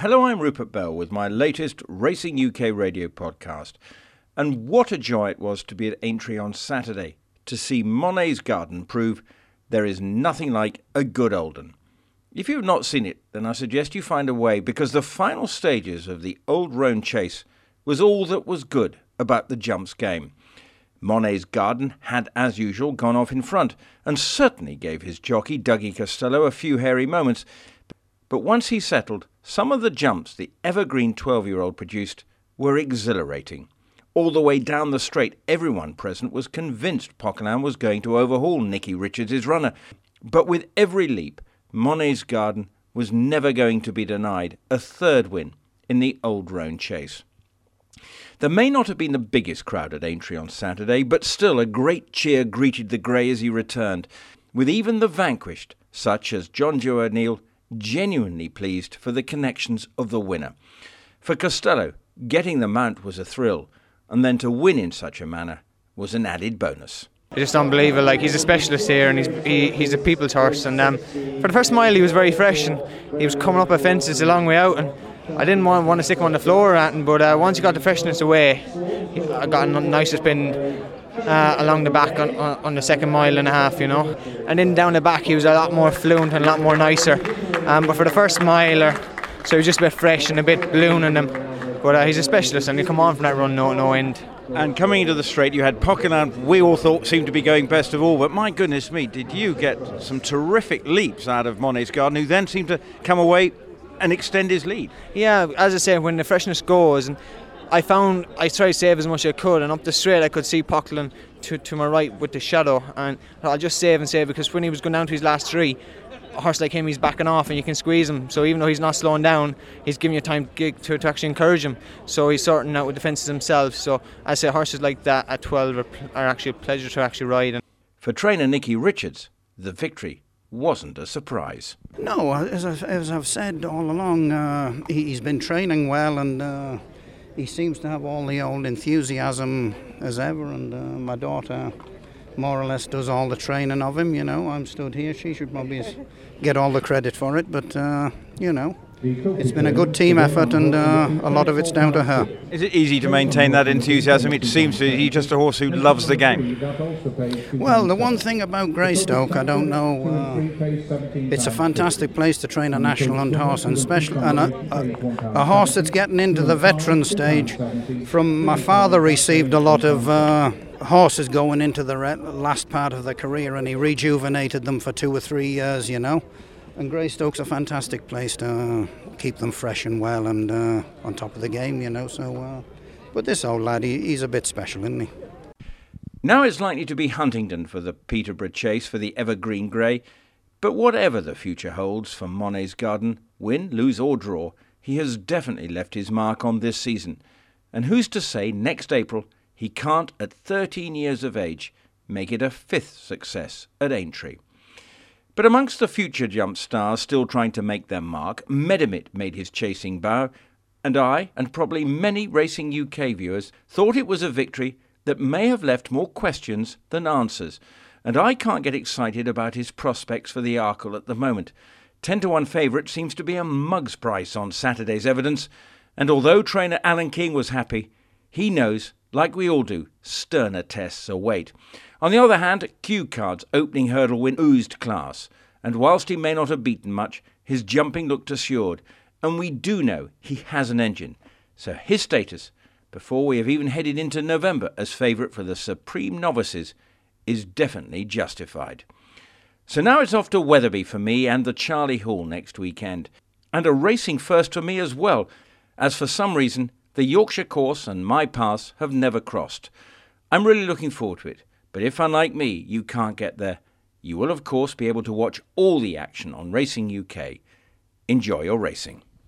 Hello, I'm Rupert Bell with my latest Racing UK radio podcast. And what a joy it was to be at Aintree on Saturday to see Monet's Garden prove there is nothing like a good Oldham. If you have not seen it, then I suggest you find a way because the final stages of the Old Roan Chase was all that was good about the jumps game. Monet's Garden had, as usual, gone off in front and certainly gave his jockey, Dougie Costello, a few hairy moments. But once he settled, some of the jumps the evergreen 12 year old produced were exhilarating. All the way down the straight, everyone present was convinced Poquelin was going to overhaul Nicky Richards' runner. But with every leap, Monet's Garden was never going to be denied a third win in the Old Roan Chase. There may not have been the biggest crowd at Aintree on Saturday, but still a great cheer greeted the grey as he returned, with even the vanquished, such as Jonjo O'Neill, genuinely pleased for the connections of the winner. For Costello, getting the mount was a thrill, and then to win in such a manner was an added bonus. Just unbelievable. Like he's a specialist here, and he's he, he's a people's horse. And um, for the first mile, he was very fresh, and he was coming up a fences a long way out. And I didn't want, want to stick him on the floor or anything, but uh, once he got the freshness away, I got a nicer spin uh, along the back on, on, the second mile and a half, you know. And then down the back, he was a lot more fluent and a lot more nicer. Um, but for the first mile, or, so he was just a bit fresh and a bit ballooning him. But uh, he's a specialist, and he come on from that run no no end. And coming into the straight, you had Poquelin, we all thought seemed to be going best of all. But my goodness me, did you get some terrific leaps out of Monet's Garden, who then seemed to come away and extend his lead? Yeah, as I said, when the freshness goes, and I found I tried to save as much as I could, and up the straight I could see Poquelin to, to my right with the shadow, and I'll just save and save because when he was going down to his last three, a horse like him, he's backing off and you can squeeze him. So even though he's not slowing down, he's giving you time to, to, to actually encourage him. So he's sorting out with defences himself. So I say horses like that at 12 are, are actually a pleasure to actually ride. For trainer Nicky Richards, the victory wasn't a surprise. No, as, I, as I've said all along, uh, he, has been training well and uh, he seems to have all the old enthusiasm as ever. And uh, my daughter more or less does all the training of him. You know, I'm stood here. She should probably get all the credit for it, but uh, you know. It's been a good team effort, and uh, a lot of it's down to her. Is it easy to maintain that enthusiasm? It seems to be just a horse who loves the game. Well, the one thing about Greystoke, I don't know. Uh, it's a fantastic place to train a national hunt horse, and special, and a, a, a, horse that's getting into the veteran stage. From my father, received a lot of. Uh, horses going into the last part of their career and he rejuvenated them for two or three years, you know. And Greystoke's a fantastic place to keep them fresh and well and uh, on top of the game, you know. So, uh, but this old lad, he, he's a bit special, isn't he? Now it's likely to be Huntingdon for the Peterborough Chase for the Evergreen Grey. But whatever the future holds for Monet's Garden, win, lose, or draw, he has definitely left his mark on this season. And who's to say next April he can't, at 13 years of age, make it a fifth success at Aintree. But amongst the future jump stars still trying to make their mark, Medermit made his chasing bow, and I, and probably many Racing UK viewers, thought it was a victory that may have left more questions than answers, and I can't get excited about his prospects for the Arkle at the moment. 10 to 1 favourite seems to be a mug's price on Saturday's evidence, and although trainer Alan King was happy, he knows like we all do, sterner tests await. On the other hand, Cue Card's opening hurdle win oozed class, and whilst he may not have beaten much, his jumping looked assured, and we do know he has an engine. So his status, before we have even headed into November as favourite for the Supreme Novices, is definitely justified. So now it's off to Wetherby for me and the Charlie Hall next weekend. And a racing first for me as well, as for some reason the Yorkshire course and my paths have never crossed. I'm really looking forward to it, but if, unlike me, you can't get there, you will, of course, be able to watch all the action on Racing UK. Enjoy your racing.